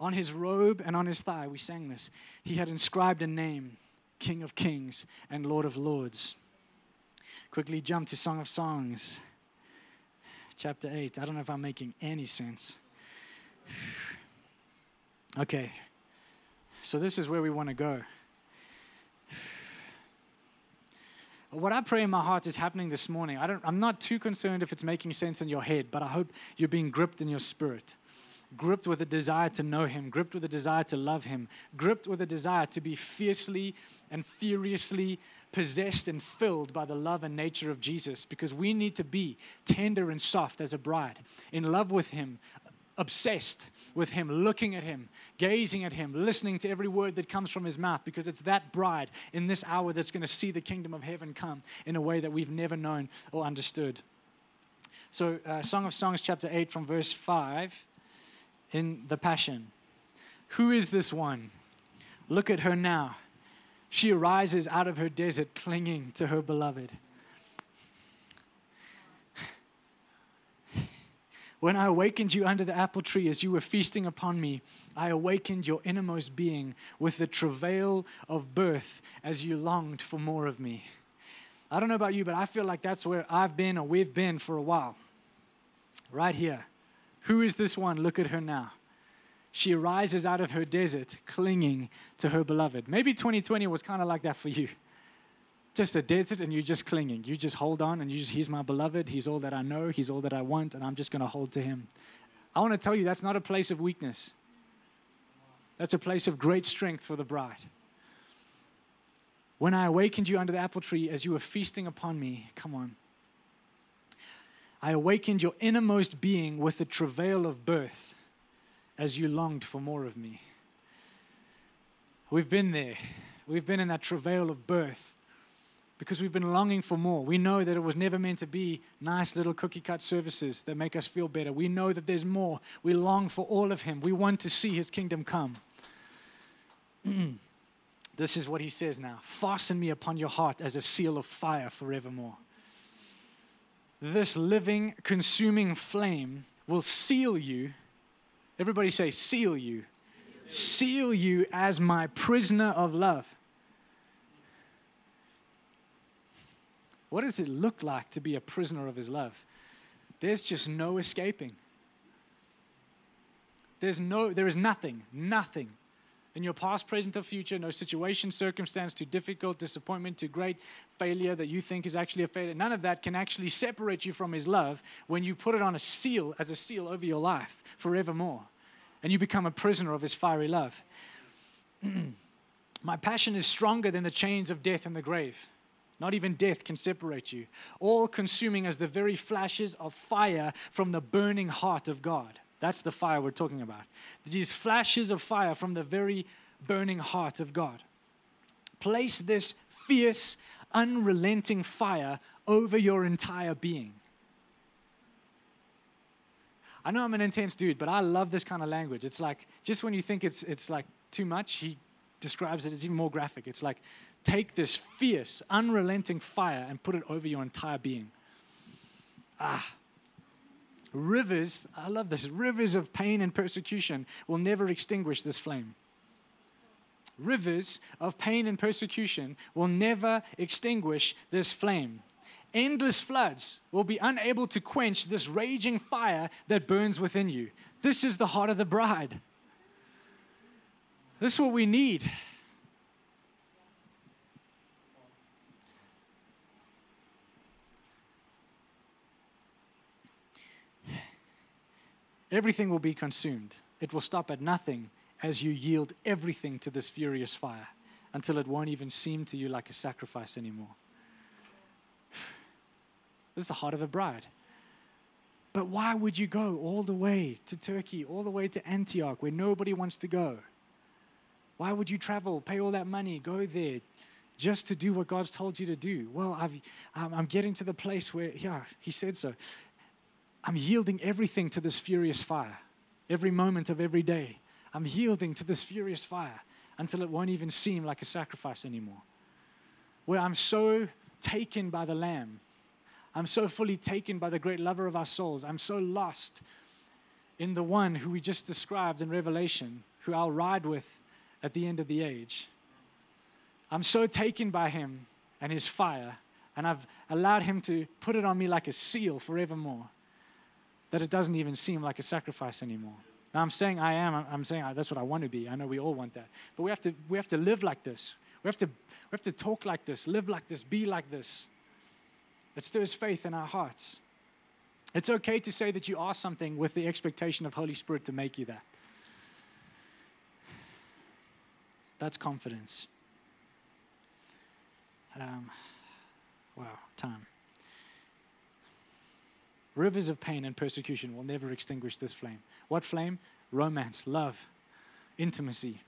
On his robe and on his thigh, we sang this. He had inscribed a name King of Kings and Lord of Lords. Quickly jump to Song of Songs, chapter 8. I don't know if I'm making any sense. Okay, so this is where we want to go. What I pray in my heart is happening this morning. I don't, I'm not too concerned if it's making sense in your head, but I hope you're being gripped in your spirit. Gripped with a desire to know Him, gripped with a desire to love Him, gripped with a desire to be fiercely and furiously possessed and filled by the love and nature of Jesus because we need to be tender and soft as a bride, in love with Him, obsessed with Him, looking at Him, gazing at Him, listening to every word that comes from His mouth because it's that bride in this hour that's going to see the kingdom of heaven come in a way that we've never known or understood. So, uh, Song of Songs, chapter 8, from verse 5 in the Passion. Who is this one? Look at her now. She arises out of her desert, clinging to her beloved. When I awakened you under the apple tree as you were feasting upon me, I awakened your innermost being with the travail of birth as you longed for more of me. I don't know about you, but I feel like that's where I've been or we've been for a while. Right here. Who is this one? Look at her now she arises out of her desert clinging to her beloved. Maybe 2020 was kind of like that for you. Just a desert and you're just clinging. You just hold on and you just, he's my beloved. He's all that I know. He's all that I want. And I'm just going to hold to him. I want to tell you that's not a place of weakness. That's a place of great strength for the bride. When I awakened you under the apple tree as you were feasting upon me, come on. I awakened your innermost being with the travail of birth as you longed for more of me. We've been there. We've been in that travail of birth because we've been longing for more. We know that it was never meant to be nice little cookie cut services that make us feel better. We know that there's more. We long for all of Him. We want to see His kingdom come. <clears throat> this is what He says now Fasten me upon your heart as a seal of fire forevermore. This living, consuming flame will seal you Everybody say, seal you. Seal you as my prisoner of love. What does it look like to be a prisoner of his love? There's just no escaping. There's no, there is nothing, nothing in your past, present, or future, no situation, circumstance too difficult, disappointment too great, failure that you think is actually a failure. None of that can actually separate you from His love when you put it on a seal, as a seal over your life forevermore. And you become a prisoner of His fiery love. <clears throat> My passion is stronger than the chains of death and the grave. Not even death can separate you. All consuming as the very flashes of fire from the burning heart of God. That's the fire we're talking about. These flashes of fire from the very burning heart of God. Place this fierce, unrelenting fire over your entire being. I know I'm an intense dude, but I love this kind of language. It's like, just when you think it's, it's like too much, he describes it as even more graphic. It's like, take this fierce, unrelenting fire and put it over your entire being. Ah, Rivers, I love this, rivers of pain and persecution will never extinguish this flame. Rivers of pain and persecution will never extinguish this flame. Endless floods will be unable to quench this raging fire that burns within you. This is the heart of the bride. This is what we need. Everything will be consumed. It will stop at nothing as you yield everything to this furious fire until it won't even seem to you like a sacrifice anymore. <sighs> This is the heart of a bride. But why would you go all the way to Turkey, all the way to Antioch, where nobody wants to go? Why would you travel, pay all that money, go there just to do what God's told you to do? Well, I've, I'm getting to the place where, yeah, He said so. I'm yielding everything to this furious fire. Every moment of every day, I'm yielding to this furious fire until it won't even seem like a sacrifice anymore. Where I'm so taken by the Lamb, I'm so fully taken by the great lover of our souls, I'm so lost in the one who we just described in Revelation, who I'll ride with at the end of the age. I'm so taken by him and his fire, and I've allowed him to put it on me like a seal forevermore that it doesn't even seem like a sacrifice anymore. Now, I'm saying I am, I'm saying that's what I want to be. I know we all want that. But we have to, we have to live like this. We have, to, we have to talk like this, live like this, be like this. It stirs faith in our hearts. It's okay to say that you are something with the expectation of Holy Spirit to make you that. That's confidence. Um, wow, time. Rivers of pain and persecution will never extinguish this flame. What flame? Romance, love, intimacy.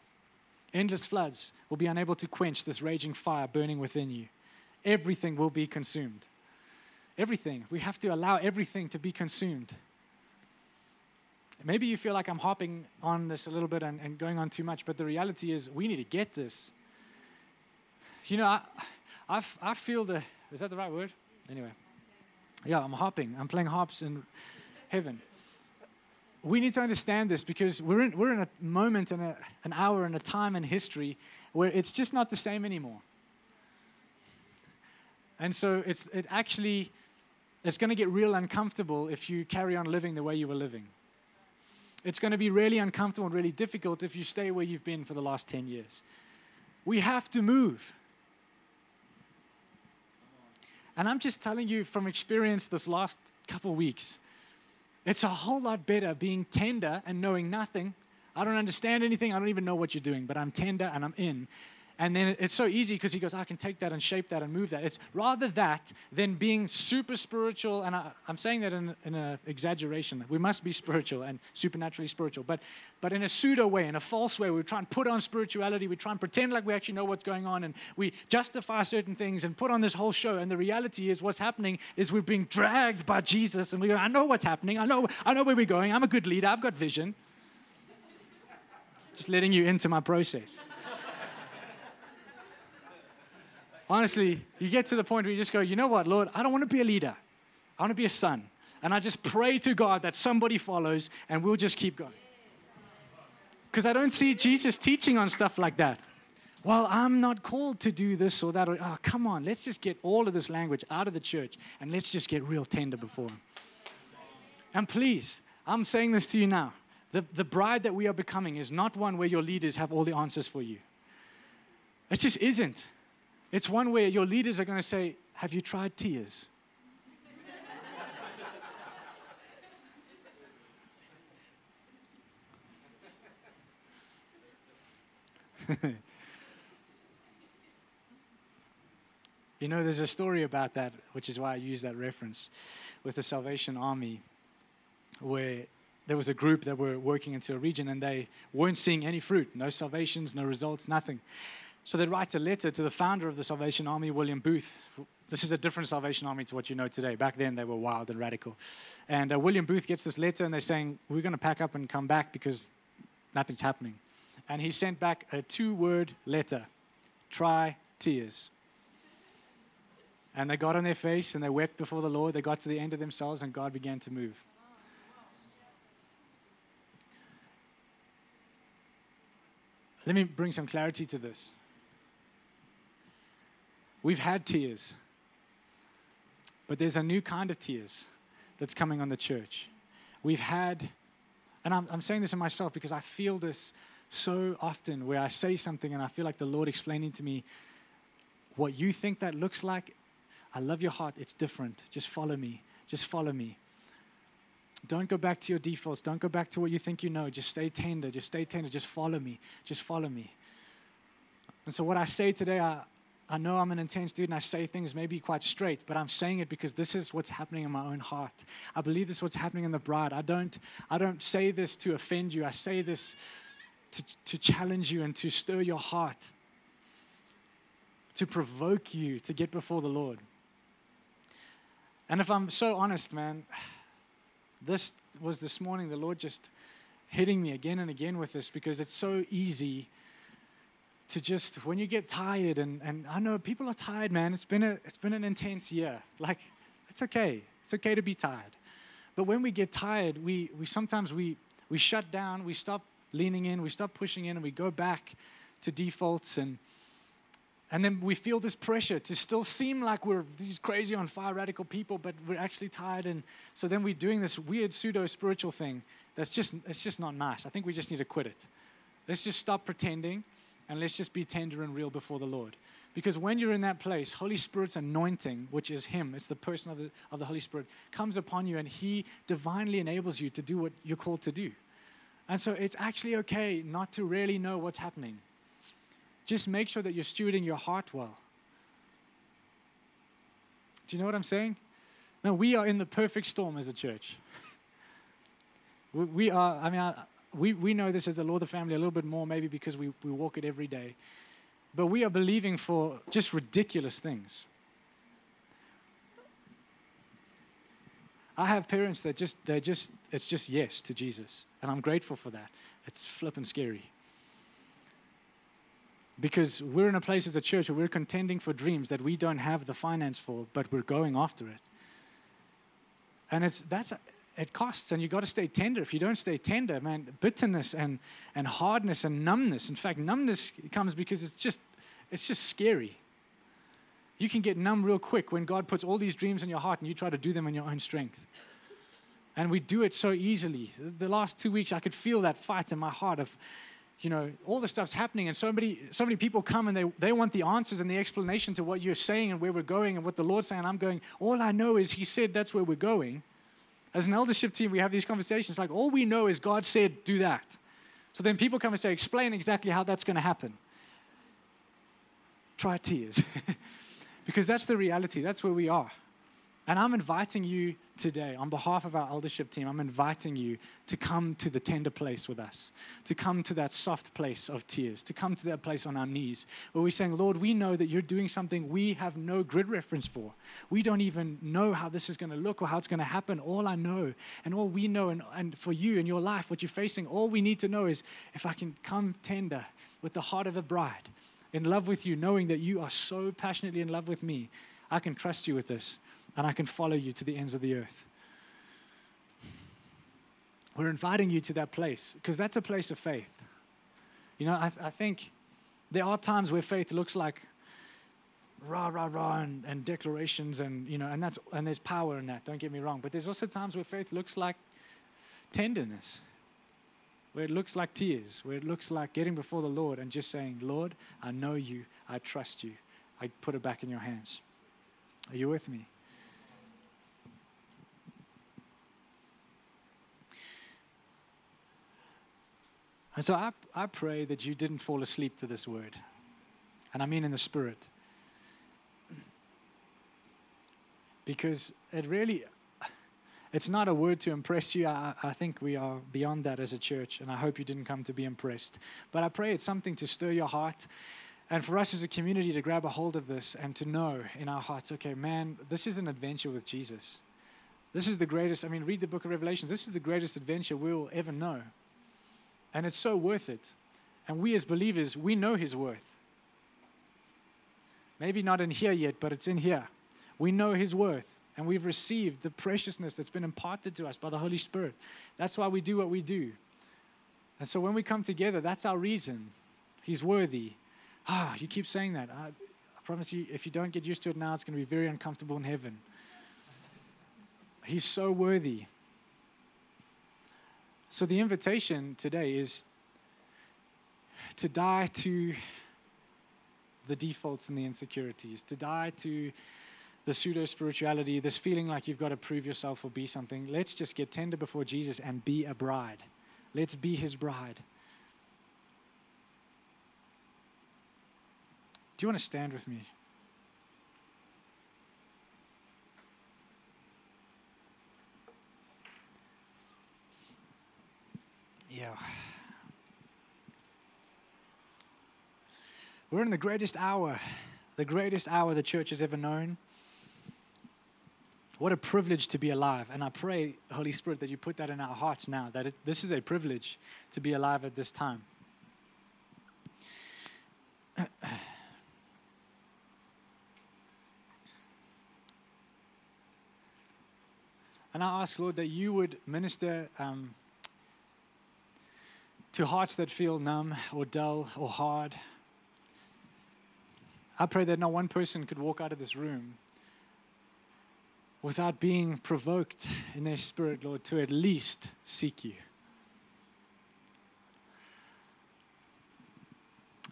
Endless floods will be unable to quench this raging fire burning within you. Everything will be consumed. Everything. We have to allow everything to be consumed. Maybe you feel like I'm hopping on this a little bit and, and going on too much, but the reality is we need to get this. You know, I, I, I feel the, is that the right word? Anyway, yeah, I'm hopping. I'm playing hops in heaven. We need to understand this because we're in, we're in a moment and an hour and a time in history where it's just not the same anymore. And so it's, it actually, it's going to get real uncomfortable if you carry on living the way you were living. It's going to be really uncomfortable and really difficult if you stay where you've been for the last 10 years. We have to move. And I'm just telling you from experience this last couple weeks, it's a whole lot better being tender and knowing nothing. I don't understand anything. I don't even know what you're doing, but I'm tender and I'm in and then it's so easy because he goes, I can take that and shape that and move that. It's rather that than being super spiritual. And I, am saying that in, in an exaggeration. We must be spiritual and supernaturally spiritual, but, but in a pseudo way, in a false way. We try and put on spirituality. We try and pretend like we actually know what's going on. And we justify certain things and put on this whole show. And the reality is, what's happening is we're being dragged by Jesus. And we go, I know what's happening. I know, I know where we're going. I'm a good leader. I've got vision. Just letting you into my process. Honestly, you get to the point where you just go, you know what, Lord, I don't want to be a leader. I want to be a son. And I just pray to God that somebody follows and we'll just keep going. Because I don't see Jesus teaching on stuff like that. Well, I'm not called to do this or that. Oh, come on, let's just get all of this language out of the church and let's just get real tender before Him. And please, I'm saying this to you now. The, the bride that we are becoming is not one where your leaders have all the answers for you. It just isn't. It's one where your leaders are going to say, Have you tried tears? <laughs> you know, there's a story about that, which is why I use that reference with the Salvation Army, where there was a group that were working into a region and they weren't seeing any fruit no salvations, no results, nothing. So they write a letter to the founder of the Salvation Army, William Booth. This is a different Salvation Army to what you know today. Back then, they were wild and radical. And uh, William Booth gets this letter, and they're saying, We're going to pack up and come back because nothing's happening. And he sent back a two word letter try tears. And they got on their face and they wept before the Lord. They got to the end of themselves, and God began to move. Let me bring some clarity to this. We've had tears, but there's a new kind of tears that's coming on the church. We've had, and I'm, I'm saying this in myself because I feel this so often where I say something and I feel like the Lord explaining to me what you think that looks like. I love your heart, it's different. Just follow me. Just follow me. Don't go back to your defaults. Don't go back to what you think you know. Just stay tender. Just stay tender. Just follow me. Just follow me. And so, what I say today, I, I know I'm an intense dude and I say things maybe quite straight, but I'm saying it because this is what's happening in my own heart. I believe this is what's happening in the bride. I don't, I don't say this to offend you. I say this to, to challenge you and to stir your heart, to provoke you to get before the Lord. And if I'm so honest, man, this was this morning, the Lord just hitting me again and again with this because it's so easy to just when you get tired and, and I know people are tired, man. It's been a it's been an intense year. Like it's okay. It's okay to be tired. But when we get tired, we, we sometimes we we shut down, we stop leaning in, we stop pushing in, and we go back to defaults and and then we feel this pressure to still seem like we're these crazy on fire radical people, but we're actually tired. And so then we're doing this weird pseudo spiritual thing that's just it's just not nice. I think we just need to quit it. Let's just stop pretending and let's just be tender and real before the Lord. Because when you're in that place, Holy Spirit's anointing, which is Him, it's the person of the, of the Holy Spirit, comes upon you and He divinely enables you to do what you're called to do. And so it's actually okay not to really know what's happening. Just make sure that you're stewarding your heart well. Do you know what I'm saying? Now, we are in the perfect storm as a church. <laughs> we, are, I mean, we, we know this as the law of the Family a little bit more, maybe because we, we walk it every day. But we are believing for just ridiculous things. I have parents that just, they're just, it's just yes to Jesus. And I'm grateful for that. It's flipping scary. Because we're in a place as a church where we're contending for dreams that we don't have the finance for, but we're going after it. And it's, that's, it costs, and you got to stay tender. If you don't stay tender, man, bitterness and, and hardness and numbness. In fact, numbness comes because it's just, it's just scary. You can get numb real quick when God puts all these dreams in your heart and you try to do them in your own strength. And we do it so easily. The last two weeks, I could feel that fight in my heart of, you know, all the stuff's happening, and so many, so many people come and they, they want the answers and the explanation to what you're saying and where we're going and what the Lord's saying. I'm going, all I know is He said that's where we're going. As an eldership team, we have these conversations like, all we know is God said, do that. So then people come and say, explain exactly how that's going to happen. Try tears. <laughs> because that's the reality, that's where we are. And I'm inviting you today, on behalf of our eldership team, I'm inviting you to come to the tender place with us, to come to that soft place of tears, to come to that place on our knees where we're saying, Lord, we know that you're doing something we have no grid reference for. We don't even know how this is going to look or how it's going to happen. All I know, and all we know, and, and for you in your life, what you're facing, all we need to know is if I can come tender with the heart of a bride, in love with you, knowing that you are so passionately in love with me, I can trust you with this and I can follow you to the ends of the earth. We're inviting you to that place because that's a place of faith. You know, I, I, think there are times where faith looks like rah rah rah and, and declarations and you know and that's and there's power in that. Don't get me wrong, but there's also times where faith looks like tenderness, where it looks like tears, where it looks like getting before the Lord and just saying, Lord, I know you, I trust you, I put it back in your hands. Are you with me? And so I, I pray that you didn't fall asleep to this word. And I mean in the spirit. Because it really, it's not a word to impress you. I, I think we are beyond that as a church, and I hope you didn't come to be impressed. But I pray it's something to stir your heart. And for us as a community to grab a hold of this and to know in our hearts, okay, man, this is an adventure with Jesus. This is the greatest, I mean, read the book of Revelations. This is the greatest adventure we'll ever know. And it's so worth it. And we as believers, we know His worth. Maybe not in here yet, but it's in here. We know His worth. And we've received the preciousness that's been imparted to us by the Holy Spirit. That's why we do what we do. And so when we come together, that's our reason. He's worthy. Ah, you keep saying that. I, I promise you, if you don't get used to it now, it's going to be very uncomfortable in heaven. He's so worthy. So, the invitation today is to die to the defaults and the insecurities, to die to the pseudo spirituality, this feeling like you've got to prove yourself or be something. Let's just get tender before Jesus and be a bride. Let's be his bride. Do you want to stand with me? Yeah. We're in the greatest hour, the greatest hour the church has ever known. What a privilege to be alive. And I pray, Holy Spirit, that you put that in our hearts now, that it, this is a privilege to be alive at this time. And I ask, Lord, that you would minister um, to hearts that feel numb or dull or hard. I pray that not one person could walk out of this room without being provoked in their spirit, Lord, to at least seek you.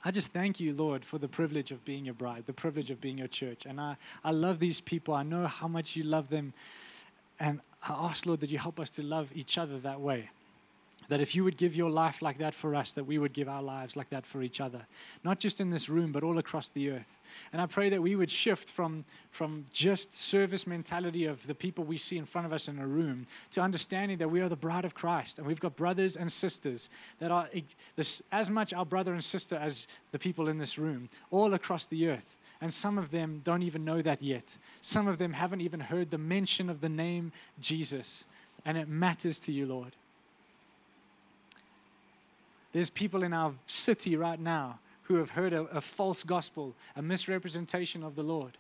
I just thank you, Lord, for the privilege of being your bride, the privilege of being your church. And I, I love these people. I know how much you love them. And I ask, Lord, that you help us to love each other that way That if you would give your life like that for us, that we would give our lives like that for each other. Not just in this room, but all across the earth. And I pray that we would shift from, from just service mentality of the people we see in front of us in a room to understanding that we are the bride of Christ. And we've got brothers and sisters that are this, as much our brother and sister as the people in this room, all across the earth. And some of them don't even know that yet. Some of them haven't even heard the mention of the name Jesus. And it matters to you, Lord. There's people in our city right now who have heard a, a, false gospel, a misrepresentation of the Lord.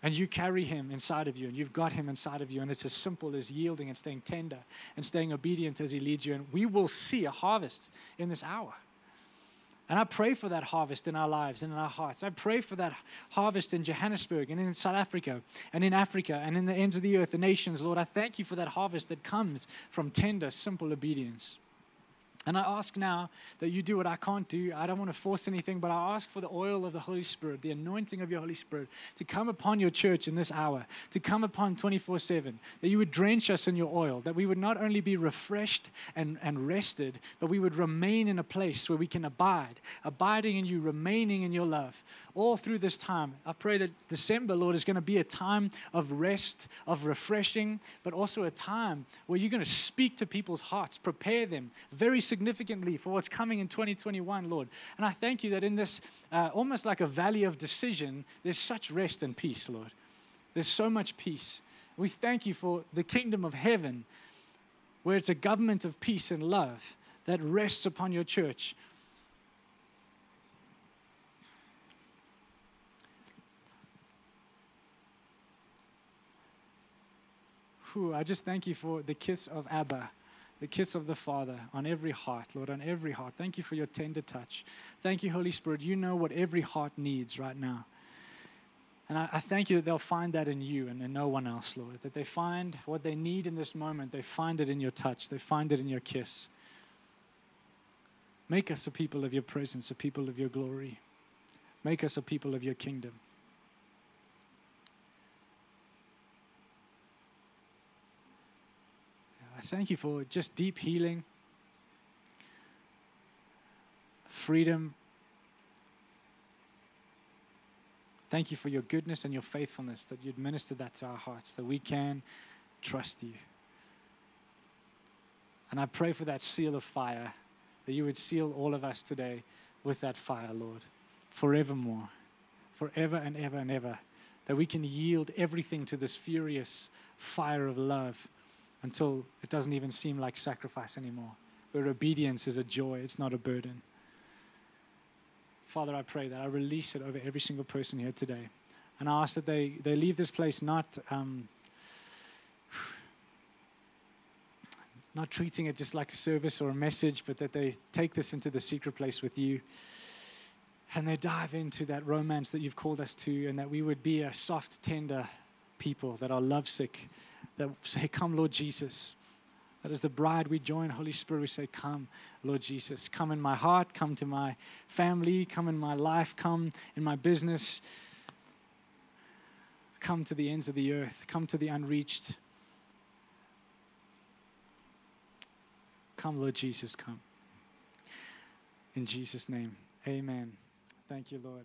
And you carry him inside of you, and you've got him inside of you, and it's as simple as yielding and staying tender and staying obedient as he leads you. And we will see a harvest in this hour. And I pray for that harvest in our lives and in our hearts. I pray for that harvest in Johannesburg and in South Africa and in Africa and in the ends of the earth, the nations. Lord, I thank you for that harvest that comes from tender, simple obedience. And I ask now that you do what I can't do. I don't want to force anything, but I ask for the oil of the Holy Spirit, the anointing of your Holy Spirit, to come upon your church in this hour, to come upon 24 7, that you would drench us in your oil, that we would not only be refreshed and, and rested, but we would remain in a place where we can abide, abiding in you, remaining in your love. All through this time, I pray that December, Lord, is going to be a time of rest, of refreshing, but also a time where you're going to speak to people's hearts, prepare them very significantly for what's coming in 2021, Lord. And I thank you that in this uh, almost like a valley of decision, there's such rest and peace, Lord. There's so much peace. We thank you for the kingdom of heaven, where it's a government of peace and love that rests upon your church. Whew, I just thank you for the kiss of Abba the kiss of the Father on every heart, Lord, on every heart. Thank you for your tender touch. Thank you, Holy Spirit. You know what every heart needs right now. And I, I, thank you that they'll find that in you and in no one else, Lord. That they find what they need in this moment. They find it in your touch, they find it in your kiss. Make us a people of your presence, a people of your glory. Make us a people of your kingdom. I thank you for just deep healing, freedom. Thank you for your goodness and your faithfulness that you'd minister that to our hearts, that we can trust you. And I pray for that seal of fire, that you would seal all of us today with that fire, Lord, forevermore, forever and ever and ever, that we can yield everything to this furious fire of love until it doesn't even seem like sacrifice anymore, where obedience is a joy, it's not a burden. Father, I pray that I release it over every single person here today. And I ask that they, they leave this place not, um, <sighs> not treating it just like a service or a message, but that they take this into the secret place with you. And they dive into that romance that you've called us to, and that we would be a soft, tender people that are lovesick that say, Come, Lord Jesus. That is the bride we join, Holy Spirit, we say, Come, Lord Jesus. Come in my heart, come to my family, come in my life, come in my business. Come to the ends of the earth, come to the unreached. Come, Lord Jesus, come. In Jesus' name, amen. Thank you, Lord.